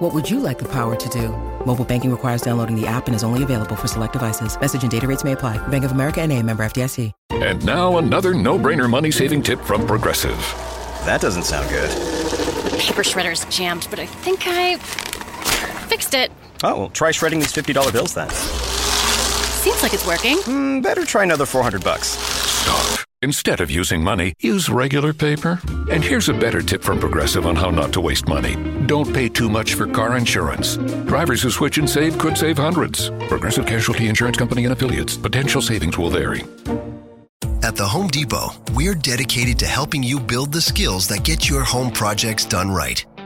What would you like the power to do? Mobile banking requires downloading the app and is only available for select devices. Message and data rates may apply. Bank of America and a member FDIC. And now another no-brainer money-saving tip from Progressive. That doesn't sound good. Paper shredder's jammed, but I think I fixed it. Oh, well, try shredding these $50 bills then. Seems like it's working. Mm, better try another 400 bucks. Stop. Instead of using money, use regular paper. And here's a better tip from Progressive on how not to waste money. Don't pay too much for car insurance. Drivers who switch and save could save hundreds. Progressive Casualty Insurance Company and affiliates. Potential savings will vary. At the Home Depot, we're dedicated to helping you build the skills that get your home projects done right.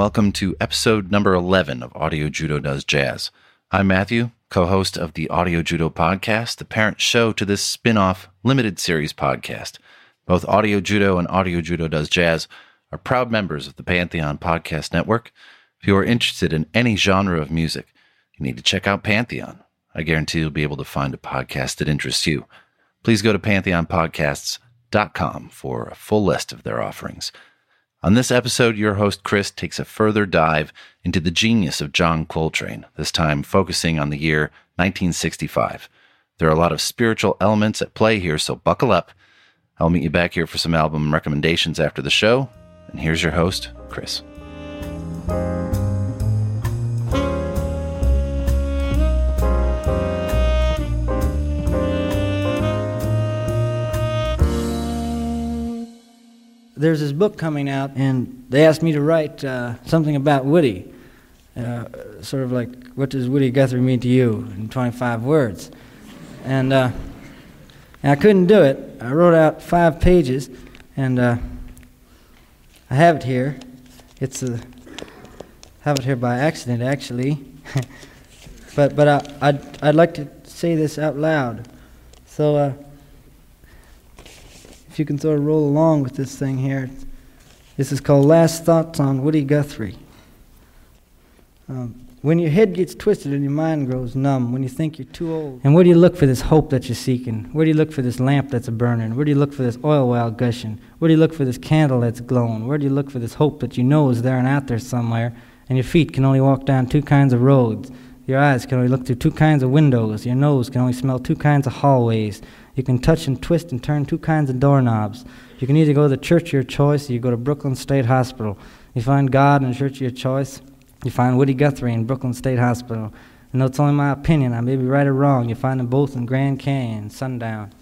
Welcome to episode number 11 of Audio Judo Does Jazz. I'm Matthew, co host of the Audio Judo podcast, the parent show to this spin off limited series podcast. Both Audio Judo and Audio Judo Does Jazz are proud members of the Pantheon Podcast Network. If you are interested in any genre of music, you need to check out Pantheon. I guarantee you'll be able to find a podcast that interests you. Please go to pantheonpodcasts.com for a full list of their offerings. On this episode, your host Chris takes a further dive into the genius of John Coltrane, this time focusing on the year 1965. There are a lot of spiritual elements at play here, so buckle up. I'll meet you back here for some album recommendations after the show. And here's your host, Chris. There's this book coming out, and they asked me to write uh, something about Woody. Uh, sort of like, what does Woody Guthrie mean to you in 25 words? And, uh, and I couldn't do it. I wrote out five pages, and uh, I have it here. It's a have it here by accident, actually. but but I, I'd I'd like to say this out loud. So. If you can sort of roll along with this thing here. This is called Last Thoughts on Woody Guthrie. Um, when your head gets twisted and your mind grows numb, when you think you're too old. And where do you look for this hope that you're seeking? Where do you look for this lamp that's a burning? Where do you look for this oil well gushing? Where do you look for this candle that's glowing? Where do you look for this hope that you know is there and out there somewhere? And your feet can only walk down two kinds of roads. Your eyes can only look through two kinds of windows. Your nose can only smell two kinds of hallways. You can touch and twist and turn two kinds of doorknobs. You can either go to the church of your choice or you go to Brooklyn State Hospital. You find God in the church of your choice. You find Woody Guthrie in Brooklyn State Hospital. And that's only my opinion. I may be right or wrong. You find them both in Grand Canyon, sundown.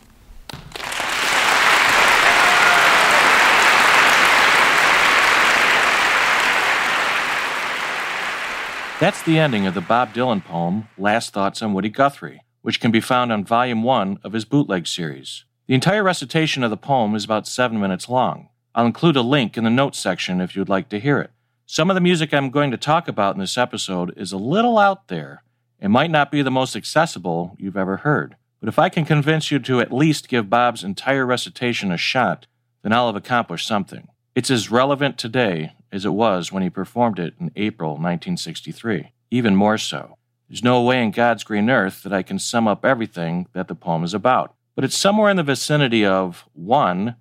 That's the ending of the Bob Dylan poem, Last Thoughts on Woody Guthrie which can be found on Volume 1 of his bootleg series. The entire recitation of the poem is about seven minutes long. I'll include a link in the notes section if you'd like to hear it. Some of the music I'm going to talk about in this episode is a little out there. It might not be the most accessible you've ever heard, but if I can convince you to at least give Bob's entire recitation a shot, then I'll have accomplished something. It's as relevant today as it was when he performed it in April 1963, even more so. There's no way in God's green earth that I can sum up everything that the poem is about. But it's somewhere in the vicinity of one,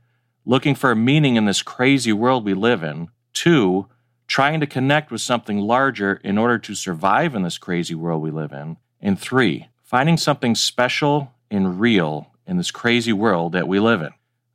looking for a meaning in this crazy world we live in, two, trying to connect with something larger in order to survive in this crazy world we live in. And three, finding something special and real in this crazy world that we live in.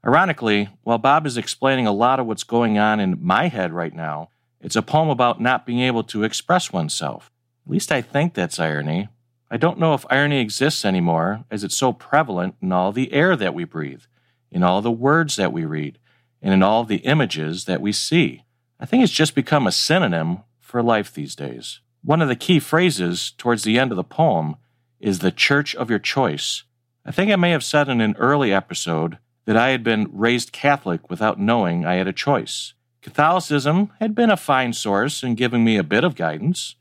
Ironically, while Bob is explaining a lot of what's going on in my head right now, it's a poem about not being able to express oneself. At least I think that's irony. I don't know if irony exists anymore, as it's so prevalent in all the air that we breathe, in all the words that we read, and in all the images that we see. I think it's just become a synonym for life these days. One of the key phrases towards the end of the poem is the church of your choice. I think I may have said in an early episode that I had been raised Catholic without knowing I had a choice. Catholicism had been a fine source in giving me a bit of guidance.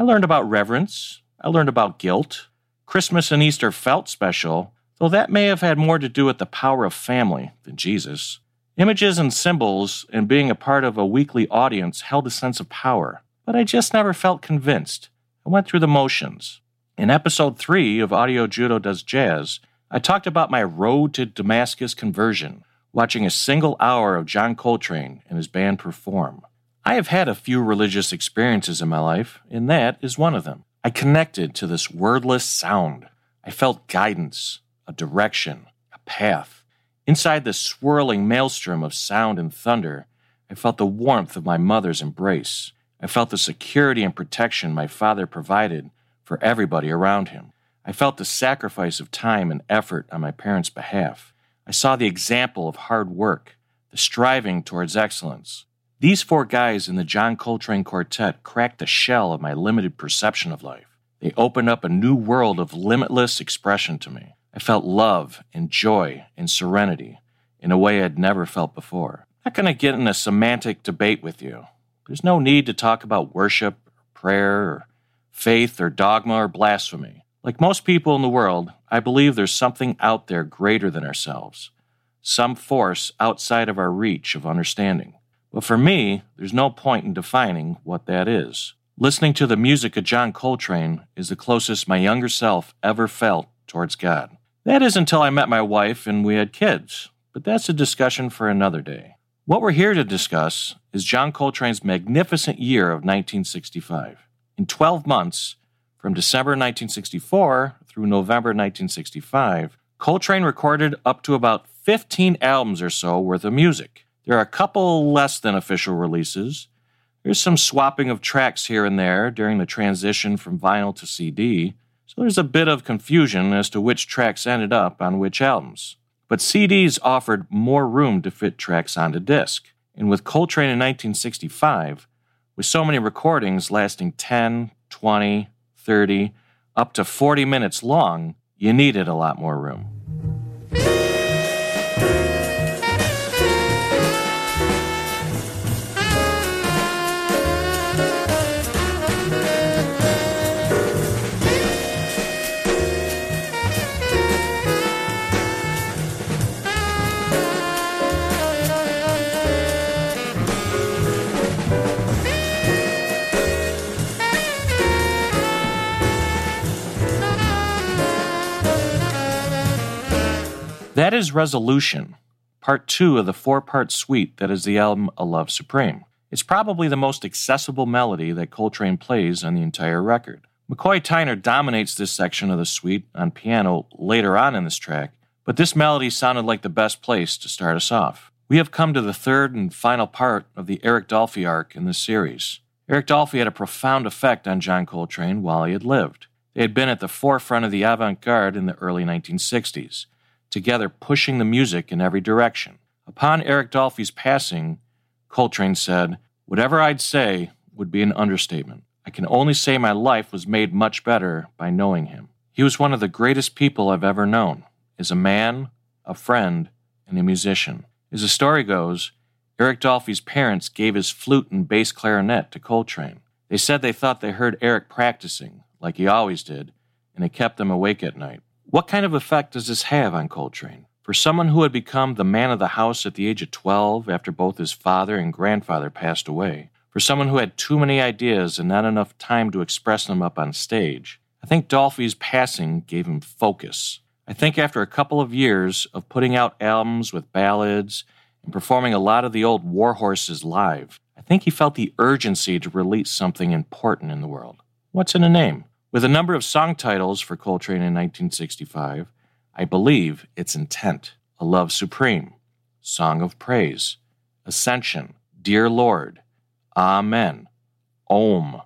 I learned about reverence, I learned about guilt. Christmas and Easter felt special, though that may have had more to do with the power of family than Jesus. Images and symbols and being a part of a weekly audience held a sense of power, but I just never felt convinced. I went through the motions. In episode 3 of Audio Judo Does Jazz, I talked about my road to Damascus conversion, watching a single hour of John Coltrane and his band perform. I have had a few religious experiences in my life, and that is one of them. I connected to this wordless sound. I felt guidance, a direction, a path. Inside the swirling maelstrom of sound and thunder, I felt the warmth of my mother's embrace. I felt the security and protection my father provided for everybody around him. I felt the sacrifice of time and effort on my parents' behalf. I saw the example of hard work, the striving towards excellence. These four guys in the John Coltrane Quartet cracked the shell of my limited perception of life. They opened up a new world of limitless expression to me. I felt love and joy and serenity in a way I'd never felt before. I'm not going to get in a semantic debate with you. There's no need to talk about worship, or prayer, or faith, or dogma, or blasphemy. Like most people in the world, I believe there's something out there greater than ourselves, some force outside of our reach of understanding. But for me, there's no point in defining what that is. Listening to the music of John Coltrane is the closest my younger self ever felt towards God. That is until I met my wife and we had kids, but that's a discussion for another day. What we're here to discuss is John Coltrane's magnificent year of 1965. In 12 months, from December 1964 through November 1965, Coltrane recorded up to about 15 albums or so worth of music. There are a couple less than official releases. There's some swapping of tracks here and there during the transition from vinyl to CD, so there's a bit of confusion as to which tracks ended up on which albums. But CDs offered more room to fit tracks onto disc, and with Coltrane in 1965, with so many recordings lasting 10, 20, 30, up to 40 minutes long, you needed a lot more room. That is Resolution, part two of the four part suite that is the album A Love Supreme. It's probably the most accessible melody that Coltrane plays on the entire record. McCoy Tyner dominates this section of the suite on piano later on in this track, but this melody sounded like the best place to start us off. We have come to the third and final part of the Eric Dolphy arc in this series. Eric Dolphy had a profound effect on John Coltrane while he had lived. They had been at the forefront of the avant garde in the early 1960s together pushing the music in every direction. Upon Eric Dolphy's passing, Coltrane said, Whatever I'd say would be an understatement. I can only say my life was made much better by knowing him. He was one of the greatest people I've ever known, as a man, a friend, and a musician. As the story goes, Eric Dolphy's parents gave his flute and bass clarinet to Coltrane. They said they thought they heard Eric practicing, like he always did, and it kept them awake at night. What kind of effect does this have on Coltrane? For someone who had become the man of the house at the age of 12 after both his father and grandfather passed away, for someone who had too many ideas and not enough time to express them up on stage, I think Dolphy's passing gave him focus. I think after a couple of years of putting out albums with ballads and performing a lot of the old war horses live, I think he felt the urgency to release something important in the world. What's in a name? With a number of song titles for Coltrane in 1965, I believe its intent A Love Supreme, Song of Praise, Ascension, Dear Lord, Amen, Om,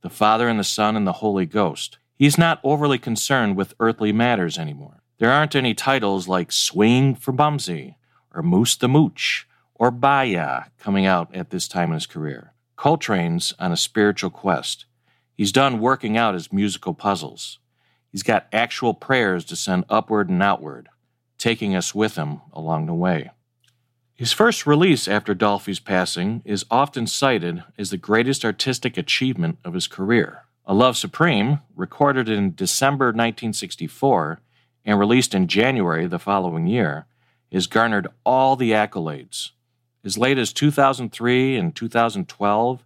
the Father and the Son and the Holy Ghost. He's not overly concerned with earthly matters anymore. There aren't any titles like Swing for Bumsy or Moose the Mooch or Bahia coming out at this time in his career. Coltrane's on a spiritual quest. He's done working out his musical puzzles. He's got actual prayers to send upward and outward, taking us with him along the way. His first release after Dolphy's passing is often cited as the greatest artistic achievement of his career. A Love Supreme, recorded in December 1964 and released in January the following year, has garnered all the accolades. As late as 2003 and 2012,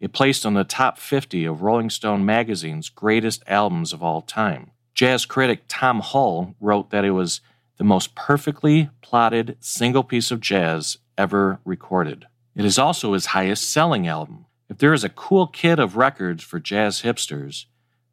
it placed on the top 50 of Rolling Stone magazine's greatest albums of all time. Jazz critic Tom Hull wrote that it was the most perfectly plotted single piece of jazz ever recorded. It is also his highest selling album. If there is a cool kit of records for jazz hipsters,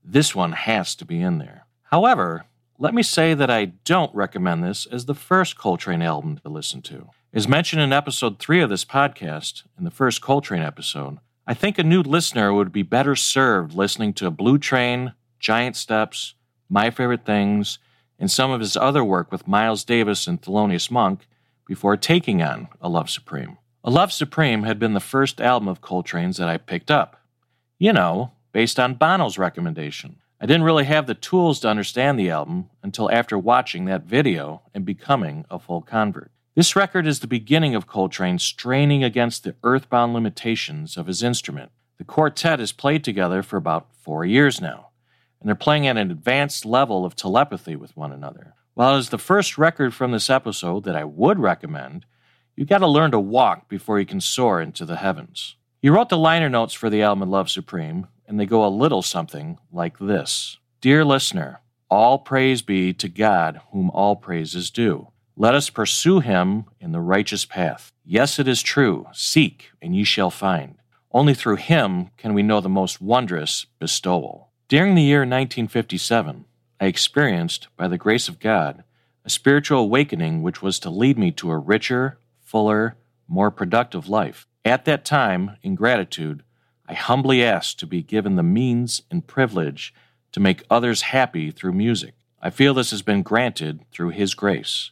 this one has to be in there. However, let me say that I don't recommend this as the first Coltrane album to listen to. As mentioned in episode 3 of this podcast, in the first Coltrane episode, I think a new listener would be better served listening to Blue Train, Giant Steps, My Favorite Things, and some of his other work with Miles Davis and Thelonious Monk before taking on A Love Supreme. A Love Supreme had been the first album of Coltrane's that I picked up. You know, based on Bono's recommendation. I didn't really have the tools to understand the album until after watching that video and becoming a full convert. This record is the beginning of Coltrane straining against the earthbound limitations of his instrument. The quartet has played together for about four years now, and they're playing at an advanced level of telepathy with one another. While it is the first record from this episode that I would recommend, you gotta learn to walk before you can soar into the heavens. He wrote the liner notes for the album Love Supreme, and they go a little something like this Dear listener, all praise be to God, whom all praise is due. Let us pursue him in the righteous path. Yes, it is true. Seek, and ye shall find. Only through him can we know the most wondrous bestowal. During the year 1957, I experienced, by the grace of God, a spiritual awakening which was to lead me to a richer, fuller, more productive life. At that time, in gratitude, I humbly asked to be given the means and privilege to make others happy through music. I feel this has been granted through His grace.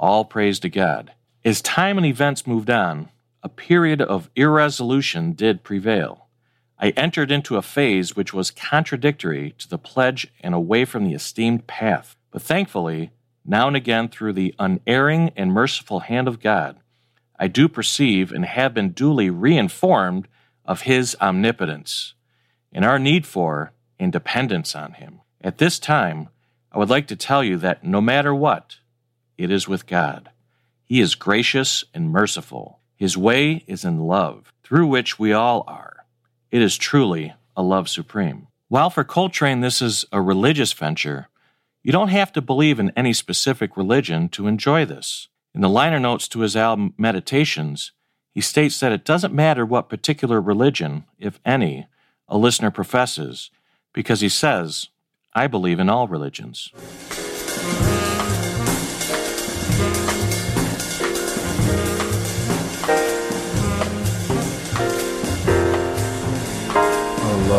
All praise to God. As time and events moved on, a period of irresolution did prevail. I entered into a phase which was contradictory to the pledge and away from the esteemed path. But thankfully, now and again through the unerring and merciful hand of God, I do perceive and have been duly reinformed of His omnipotence and our need for and dependence on Him. At this time, I would like to tell you that no matter what, it is with God. He is gracious and merciful. His way is in love, through which we all are. It is truly a love supreme. While for Coltrane this is a religious venture, you don't have to believe in any specific religion to enjoy this. In the liner notes to his album Meditations, he states that it doesn't matter what particular religion, if any, a listener professes, because he says, I believe in all religions. That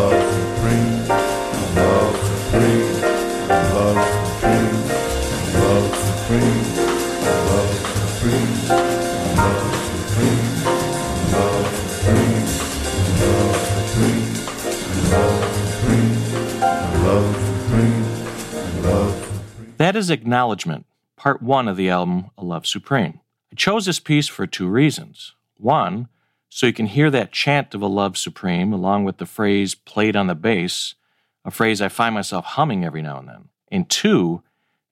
is Acknowledgement, part one of the album A Love Supreme. I chose this piece for two reasons. One, so you can hear that chant of a love supreme along with the phrase played on the bass, a phrase I find myself humming every now and then. And two,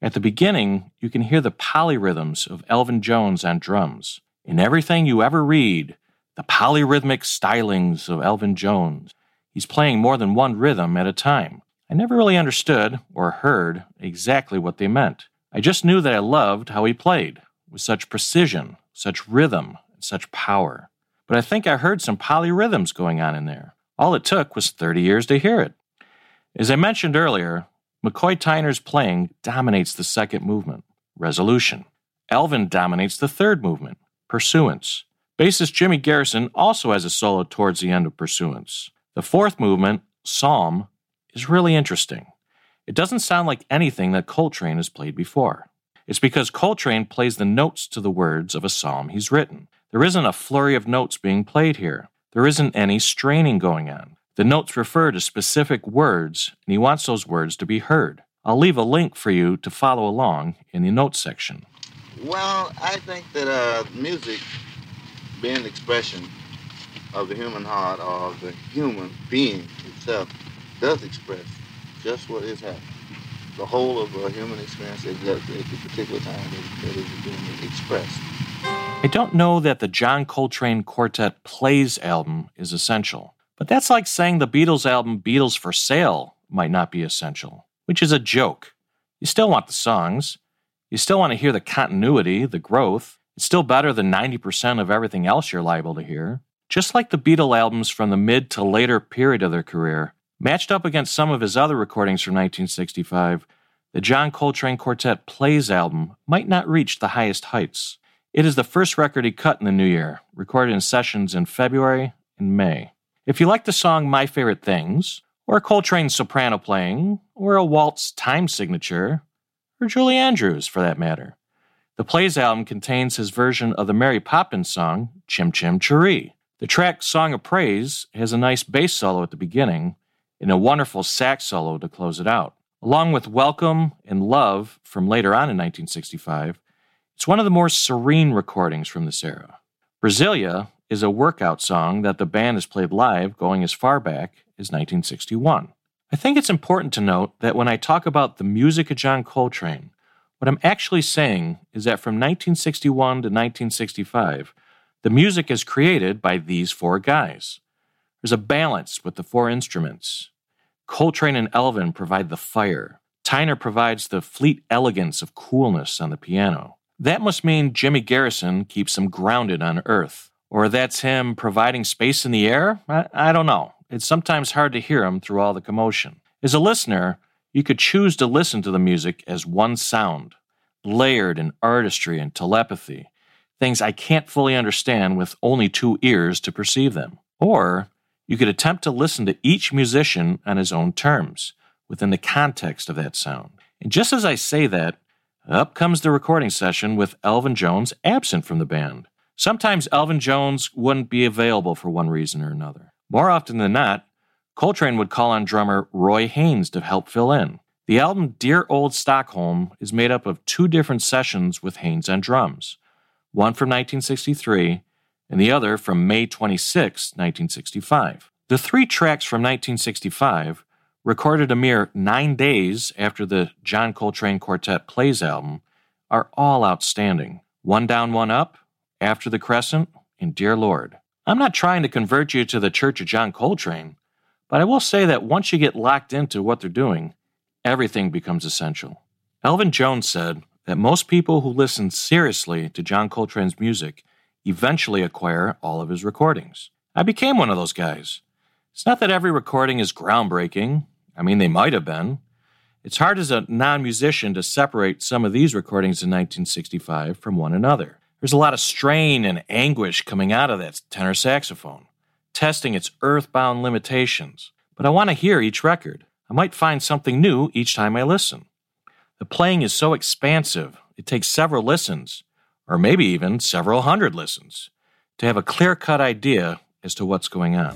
at the beginning, you can hear the polyrhythms of Elvin Jones on drums. In everything you ever read, the polyrhythmic stylings of Elvin Jones. He's playing more than one rhythm at a time. I never really understood or heard exactly what they meant. I just knew that I loved how he played, with such precision, such rhythm, and such power. But I think I heard some polyrhythms going on in there. All it took was 30 years to hear it. As I mentioned earlier, McCoy Tyner's playing dominates the second movement, resolution. Elvin dominates the third movement, pursuance. Bassist Jimmy Garrison also has a solo towards the end of pursuance. The fourth movement, psalm, is really interesting. It doesn't sound like anything that Coltrane has played before. It's because Coltrane plays the notes to the words of a psalm he's written. There isn't a flurry of notes being played here. There isn't any straining going on. The notes refer to specific words, and he wants those words to be heard. I'll leave a link for you to follow along in the notes section. Well, I think that uh, music, being an expression of the human heart or of the human being itself, does express just what is happening. The whole of a human experience at that particular time that is being expressed. I don't know that the John Coltrane Quartet Plays album is essential, but that's like saying the Beatles album Beatles for Sale might not be essential, which is a joke. You still want the songs. You still want to hear the continuity, the growth. It's still better than 90% of everything else you're liable to hear. Just like the Beatle albums from the mid to later period of their career, matched up against some of his other recordings from 1965, the John Coltrane Quartet Plays album might not reach the highest heights. It is the first record he cut in the new year, recorded in sessions in February and May. If you like the song My Favorite Things, or Coltrane's soprano playing, or a waltz time signature, or Julie Andrews for that matter, the Plays album contains his version of the Mary Poppins song, Chim Chim Cheree. The track Song of Praise has a nice bass solo at the beginning and a wonderful sax solo to close it out. Along with Welcome and Love from later on in 1965, it's one of the more serene recordings from this era. Brasilia is a workout song that the band has played live going as far back as 1961. I think it's important to note that when I talk about the music of John Coltrane, what I'm actually saying is that from 1961 to 1965, the music is created by these four guys. There's a balance with the four instruments. Coltrane and Elvin provide the fire. Tyner provides the fleet elegance of coolness on the piano. That must mean Jimmy Garrison keeps him grounded on Earth. Or that's him providing space in the air? I, I, don't know. It's sometimes hard to hear him through all the commotion. As a listener, you could choose to listen to the music as one sound, layered in artistry and telepathy, things I can't fully understand with only two ears to perceive them. Or you could attempt to listen to each musician on his own terms, within the context of that sound. And just as I say that, up comes the recording session with Elvin Jones absent from the band. Sometimes Elvin Jones wouldn't be available for one reason or another. More often than not, Coltrane would call on drummer Roy Haynes to help fill in. The album Dear Old Stockholm is made up of two different sessions with Haynes on drums, one from 1963 and the other from May 26, 1965. The three tracks from 1965 recorded a mere nine days after the John Coltrane Quartet Plays album, are all outstanding. One Down, One Up, After the Crescent, and Dear Lord. I'm not trying to convert you to the Church of John Coltrane, but I will say that once you get locked into what they're doing, everything becomes essential. Elvin Jones said that most people who listen seriously to John Coltrane's music eventually acquire all of his recordings. I became one of those guys. It's not that every recording is groundbreaking. I mean, they might have been. It's hard as a non musician to separate some of these recordings in 1965 from one another. There's a lot of strain and anguish coming out of that tenor saxophone, testing its earthbound limitations. But I want to hear each record. I might find something new each time I listen. The playing is so expansive, it takes several listens, or maybe even several hundred listens, to have a clear cut idea as to what's going on.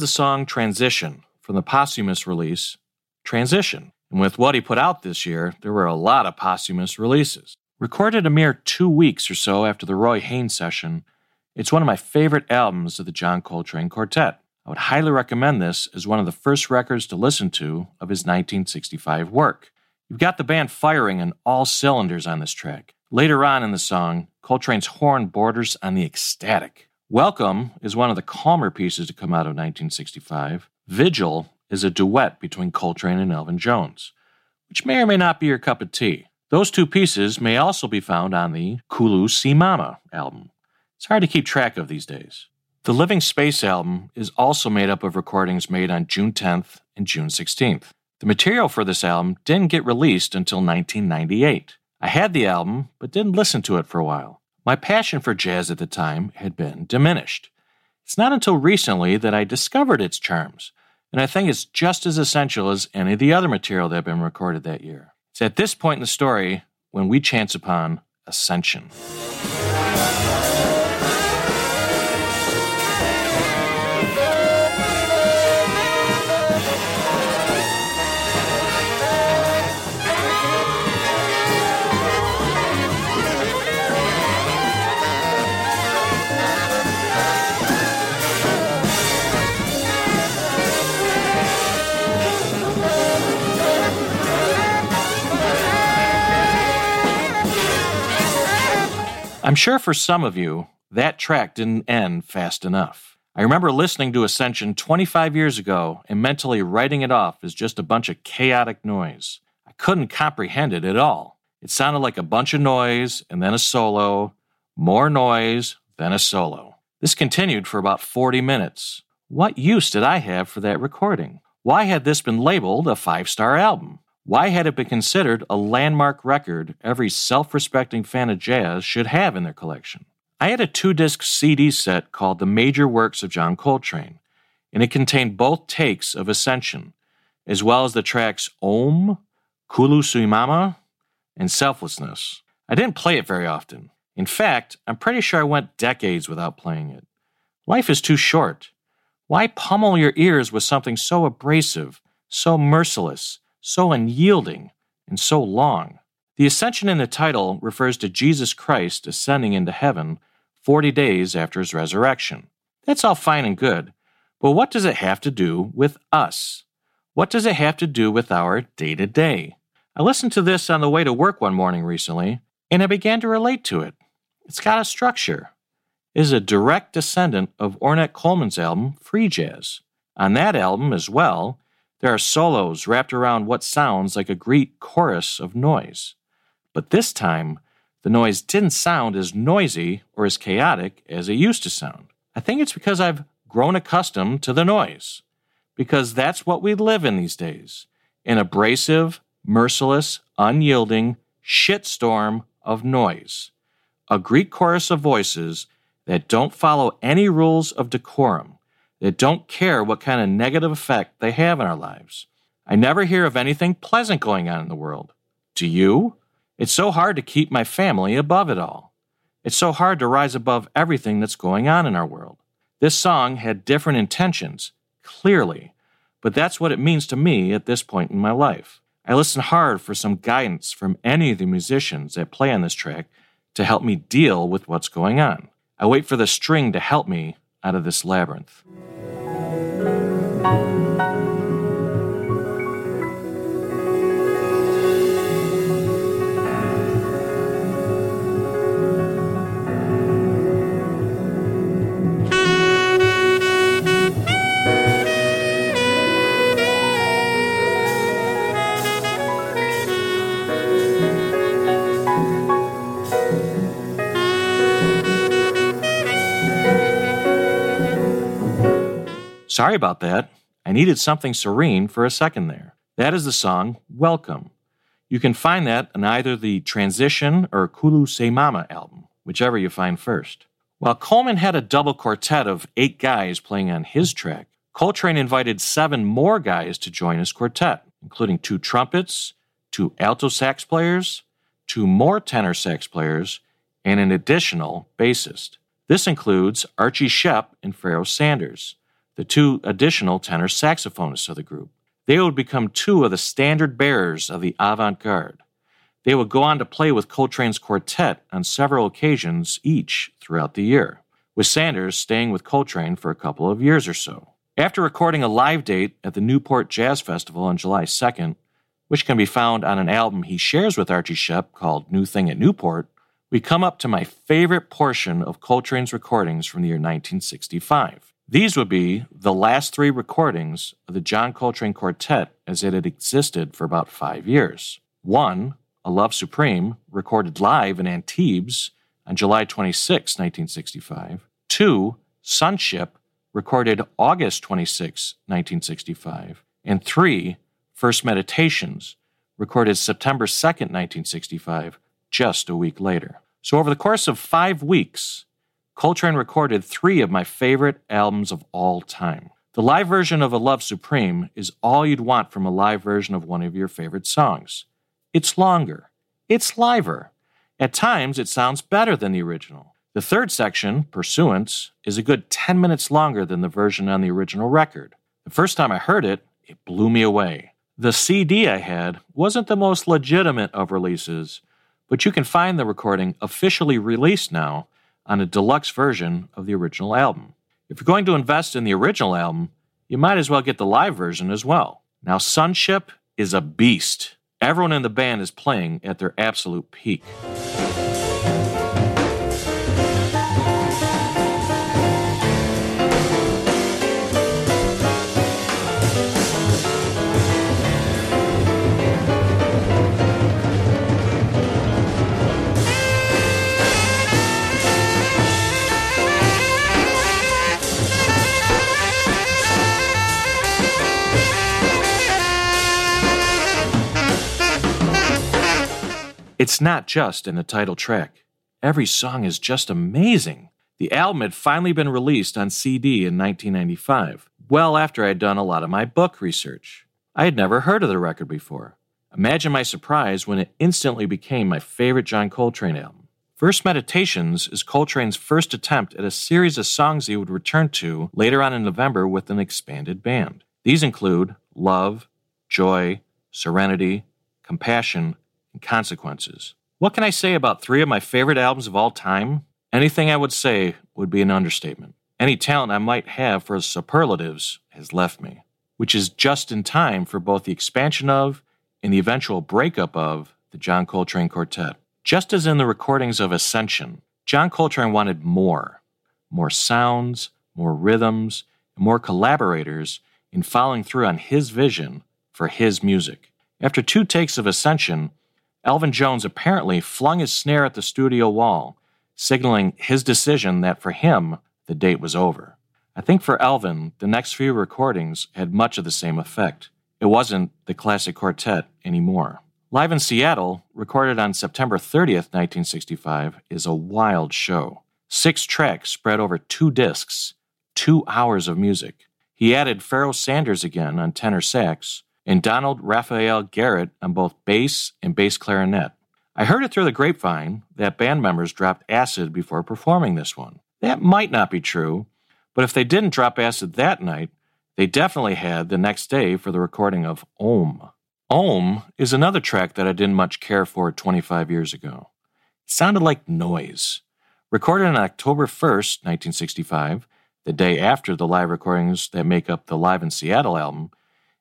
The song Transition from the posthumous release Transition. And with what he put out this year, there were a lot of posthumous releases. Recorded a mere two weeks or so after the Roy Haynes session, It's one of my favorite albums of the John Coltrane Quartet. I would highly recommend this as one of the first records to listen to of his 1965 work. You've got the band firing on all cylinders on this track. Later on in the song, Coltrane's horn borders on the ecstatic. Welcome is one of the calmer pieces to come out of 1965. Vigil is a duet between Coltrane and Elvin Jones, which may or may not be your cup of tea. Those two pieces may also be found on the Kulu Se Mama album. It's hard to keep track of these days. The Living Space album is also made up of recordings made on June 10th and June 16th. The material for this album didn't get released until 1998. I had the album, but didn't listen to it for a while. My passion for jazz at the time had been diminished. It's not until recently that I discovered its charms, and I think it's just as essential as any of the other material that had been recorded that year. It's at this point in the story when we chance upon Ascension. I'm sure for some of you, that track didn't end fast enough. I remember listening to Ascension 25 years ago and mentally writing it off as just a bunch of chaotic noise. I couldn't comprehend it at all. It sounded like a bunch of noise and then a solo, more noise, then a solo. This continued for about 40 minutes. What use did I have for that recording? Why had this been labeled a five star album? Why had it been considered a landmark record every self respecting fan of jazz should have in their collection? I had a two disc CD set called The Major Works of John Coltrane, and it contained both takes of Ascension, as well as the tracks Om, Kulu Se Mama, and Selflessness. I didn't play it very often. In fact, I'm pretty sure I went decades without playing it. Life is too short. Why pummel your ears with something so abrasive, so merciless, so unyielding, and so long. The ascension in the title refers to Jesus Christ ascending into heaven 40 days after his resurrection. That's all fine and good, but what does it have to do with us? What does it have to do with our day to day? I listened to this on the way to work one morning recently, and I began to relate to it. It's got a structure. It is a direct descendant of Ornette Coleman's album, Free Jazz. On that album, as well, there are solos wrapped around what sounds like a Greek chorus of noise. But this time, the noise didn't sound as noisy or as chaotic as it used to sound. I think it's because I've grown accustomed to the noise. Because that's what we live in these days an abrasive, merciless, unyielding shitstorm of noise. A Greek chorus of voices that don't follow any rules of decorum that don't care what kind of negative effect they have in our lives. I never hear of anything pleasant going on in the world. Do you? It's so hard to keep my family above it all. It's so hard to rise above everything that's going on in our world. This song had different intentions, clearly, but that's what it means to me at this point in my life. I listen hard for some guidance from any of the musicians that play on this track to help me deal with what's going on. I wait for the string to help me out of this labyrinth. Sorry about that. I needed something serene for a second there. That is the song Welcome. You can find that on either the Transition or Kulu Se Mama album, whichever you find first. While Coleman had a double quartet of eight guys playing on his track, Coltrane invited seven more guys to join his quartet, including two trumpets, two alto sax players, two more tenor sax players, and an additional bassist. This includes Archie Shepp and Pharoah Sanders the two additional tenor saxophonists of the group. They would become two of the standard bearers of the avant garde. They would go on to play with Coltrane's quartet on several occasions each throughout the year. with Sanders staying with Coltrane for a couple of years or so. After recording a live date at the Newport Jazz Festival on July 2nd, which can be found on an album he shares with Archie Shepp called New Thing at Newport, we come up to my favorite portion of Coltrane's recordings from the year 1965. These would be the last three recordings of the John Coltrane Quartet as it had existed for about five years. One, A Love Supreme, recorded live in Antibes on July 26, 1965. Two, Sunship, recorded August 26, 1965. And three, First Meditations, recorded September 2, 1965, just a week later. So, over the course of five weeks, Coltrane recorded three of my favorite albums of all time. The live version of A Love Supreme is all you'd want from a live version of one of your favorite songs. It's longer, it's liver. At times, it sounds better than the original. The third section, Pursuance, is a good 10 minutes longer than the version on the original record. The first time I heard it, it blew me away. The CD I had wasn't the most legitimate of releases, but you can find the recording officially released now on a deluxe version of the original album. If you're going to invest in the original album, you might as well get the live version as well. Now, Sunship is a beast. Everyone in the band is playing at their absolute peak. It's not just in the title track. Every song is just amazing. The album had finally been released on CD in 1995, well after I had done a lot of my book research. I had never heard of the record before. Imagine my surprise when it instantly became my favorite John Coltrane album. First Meditations is Coltrane's first attempt at a series of songs he would return to later on in November with an expanded band. These include Love, Joy, Serenity, Compassion, and Consequences. What can I say about three of my favorite albums of all time? Anything I would say would be an understatement. Any talent I might have for superlatives has left me, which is just in time for both the expansion of and the eventual breakup of the John Coltrane Quartet. Just as in the recordings of Ascension, John Coltrane wanted more more sounds, more rhythms, and more collaborators in following through on his vision for his music. After two takes of Ascension, Elvin Jones apparently flung his snare at the studio wall, signaling his decision that for him, the date was over. I think for Elvin, the next few recordings had much of the same effect. It wasn't the classic quartet anymore. Live in Seattle, recorded on September 30th, 1965, is a wild show. Six tracks spread over two discs, two hours of music. He added Pharoah Sanders again on tenor sax and Donald Raphael Garrett on both bass and bass clarinet. I heard it through the grapevine that band members dropped acid before performing this one. That might not be true, but if they didn't drop acid that night, they definitely had the next day for the recording of Om. Om is another track that I didn't much care for 25 years ago. It sounded like noise. Recorded on October 1st, 1965, the day after the live recordings that make up the Live in Seattle album,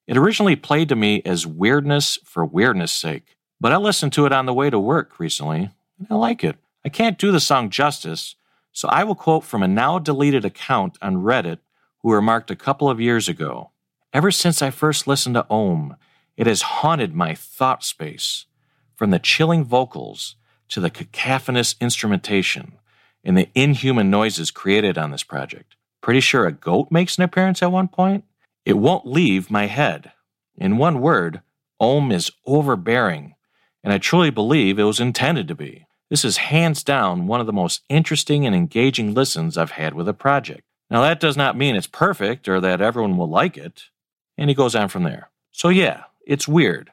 it originally played to me as weirdness for weirdness sake, but I listened to it on the way to work recently, and I like it. I can't do the song justice, so I will quote from a now deleted account on Reddit who remarked a couple of years ago Ever since I first listened to Om, it has haunted my thought space. From the chilling vocals to the cacophonous instrumentation and the inhuman noises created on this project. Pretty sure a goat makes an appearance at one point? It won't leave my head. In one word, Om is overbearing, and I truly believe it was intended to be. This is hands down one of the most interesting and engaging listens I've had with a project. Now, that does not mean it's perfect or that everyone will like it. And he goes on from there. So, yeah, it's weird.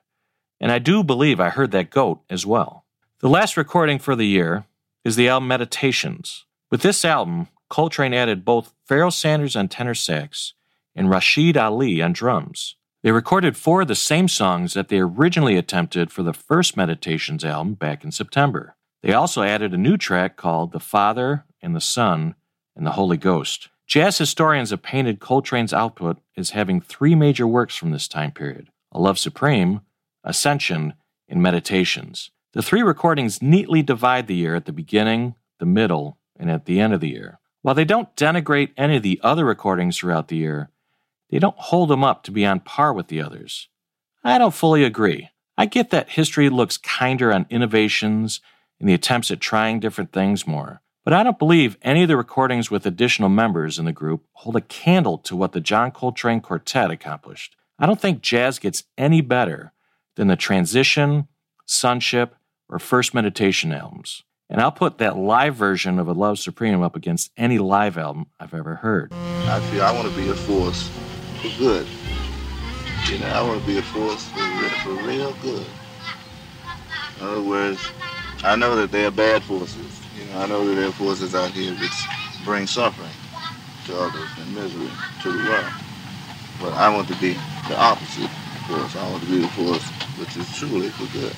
And I do believe I heard that goat as well. The last recording for the year is the album Meditations. With this album, Coltrane added both Pharoah Sanders on tenor sax and Rashied Ali on drums. They recorded four of the same songs that they originally attempted for the first Meditations album back in September. They also added a new track called The Father and the Son and the Holy Ghost. Jazz historians have painted Coltrane's output as having three major works from this time period A Love Supreme, Ascension, and Meditations. The three recordings neatly divide the year at the beginning, the middle, and at the end of the year. While they don't denigrate any of the other recordings throughout the year, they don't hold them up to be on par with the others. I don't fully agree. I get that history looks kinder on innovations and the attempts at trying different things more, but I don't believe any of the recordings with additional members in the group hold a candle to what the John Coltrane Quartet accomplished. I don't think jazz gets any better than the Transition, Sunship, or First Meditation albums. And I'll put that live version of A Love Supreme up against any live album I've ever heard. I feel I want to be a force for good. You know, I want to be a force for real, for real good. In other words, I know that there are bad forces. You know, I know that there are forces out here which bring suffering to others and misery to the world. But I want to be the opposite force. I want to be the force which is truly for good.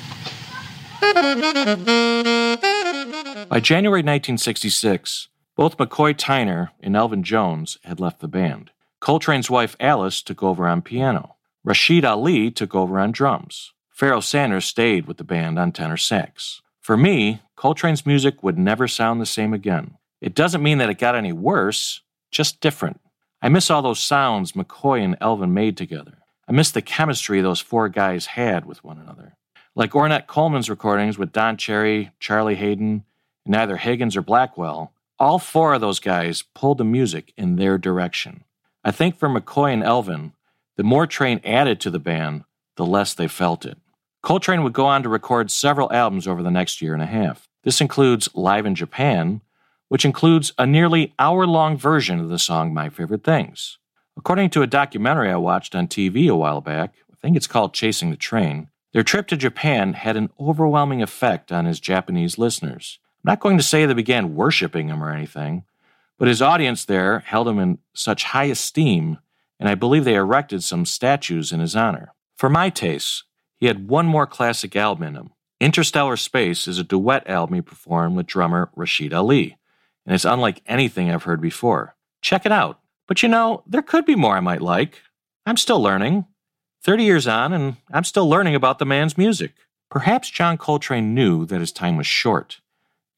By January 1966, both McCoy Tyner and Elvin Jones had left the band. Coltrane's wife Alice took over on piano. Rashied Ali took over on drums. Pharoah Sanders stayed with the band on tenor sax. For me, Coltrane's music would never sound the same again. It doesn't mean that it got any worse, just different. I miss all those sounds McCoy and Elvin made together. I miss the chemistry those four guys had with one another. Like Ornette Coleman's recordings with Don Cherry, Charlie Haden, and either Higgins or Blackwell, all four of those guys pulled the music in their direction. I think for McCoy and Elvin, the more Trane added to the band, the less they felt it. Coltrane would go on to record several albums over the next year and a half. This includes Live in Japan, which includes a nearly hour long version of the song My Favorite Things. According to a documentary I watched on TV a while back, I think it's called Chasing the Train, their trip to Japan had an overwhelming effect on his Japanese listeners. I'm not going to say they began worshiping him or anything, but his audience there held him in such high esteem, and I believe they erected some statues in his honor. For my tastes, he had one more classic album in him. Interstellar Space is a duet album he performed with drummer Rashied Ali, and it's unlike anything I've heard before. Check it out. But you know, there could be more I might like. I'm still learning. 30 years on, and I'm still learning about the man's music. Perhaps John Coltrane knew that his time was short,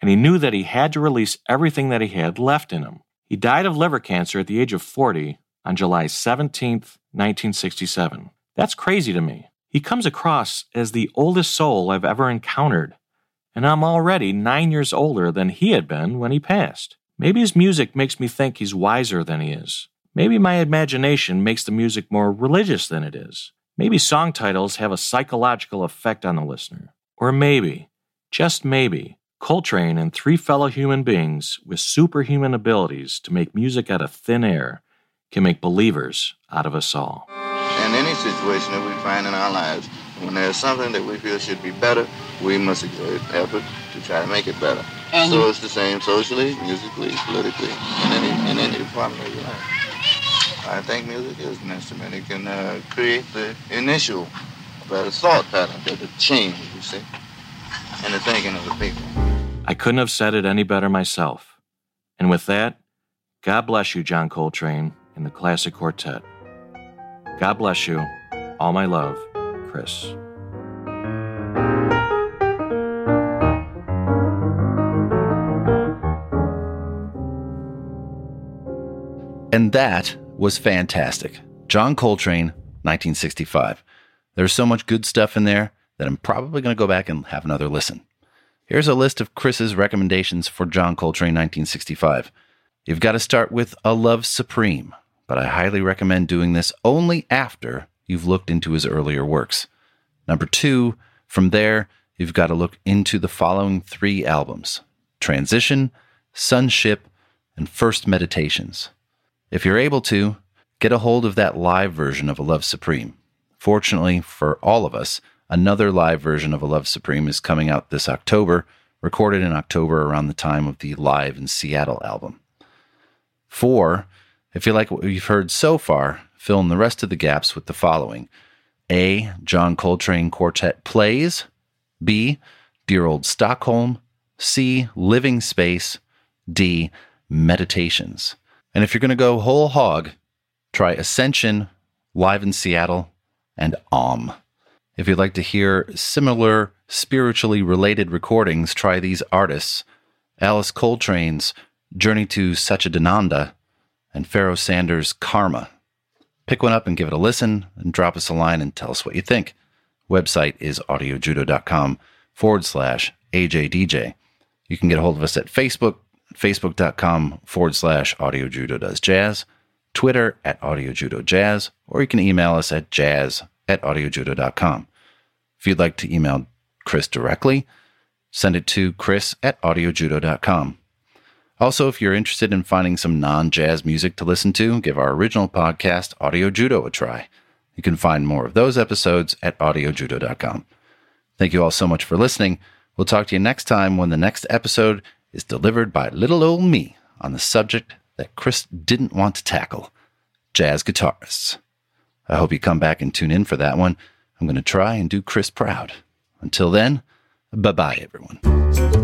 and he knew that he had to release everything that he had left in him. He died of liver cancer at the age of 40 on July 17, 1967. That's crazy to me. He comes across as the oldest soul I've ever encountered, and I'm already nine years older than he had been when he passed. Maybe his music makes me think he's wiser than he is. Maybe my imagination makes the music more religious than it is. Maybe song titles have a psychological effect on the listener. Or maybe, just maybe, Coltrane and three fellow human beings with superhuman abilities to make music out of thin air can make believers out of us all. In any situation that we find in our lives, when there's something that we feel should be better, we must exert effort to try to make it better. And so it's the same socially, musically, politically, in any, in any department of your life. I think music is an instrument. It can uh, create the initial better thought pattern, the change, you see, in the thinking of the people. I couldn't have said it any better myself. And with that, God bless you, John Coltrane, and the Classic Quartet. God bless you. All my love, Chris. And that was fantastic. John Coltrane, 1965. There's so much good stuff in there that I'm probably going to go back and have another listen. Here's a list of Chris's recommendations for John Coltrane 1965. You've got to start with A Love Supreme, but I highly recommend doing this only after you've looked into his earlier works. Number two, from there, you've got to look into the following three albums Transition, Sunship, and First Meditations. If you're able to, get a hold of that live version of A Love Supreme. Fortunately for all of us, another live version of A Love Supreme is coming out this October, recorded in October around the time of the Live in Seattle album. Four, if you like what you've heard so far, fill in the rest of the gaps with the following A. John Coltrane Quartet Plays, B. Dear Old Stockholm, C. Living Space, D. Meditations. And if you're going to go whole hog, try Ascension, live in Seattle, and Om. If you'd like to hear similar spiritually related recordings, try these artists Alice Coltrane's Journey to Satchidananda and Pharoah Sanders' Karma. Pick one up and give it a listen, and drop us a line and tell us what you think. Website is audiojudo.com forward slash AJDJ. You can get a hold of us at Facebook, facebook.com forward slash audiojudo does jazz, Twitter at audiojudo jazz, or you can email us at jazz at audiojudo.com. If you'd like to email Chris directly, send it to chris at audiojudo.com. Also, if you're interested in finding some non jazz music to listen to, give our original podcast, Audio Judo, a try. You can find more of those episodes at audiojudo.com. Thank you all so much for listening. We'll talk to you next time when the next episode is delivered by little old me on the subject that Chris didn't want to tackle jazz guitarists. I hope you come back and tune in for that one. I'm going to try and do Chris proud. Until then, bye bye, everyone.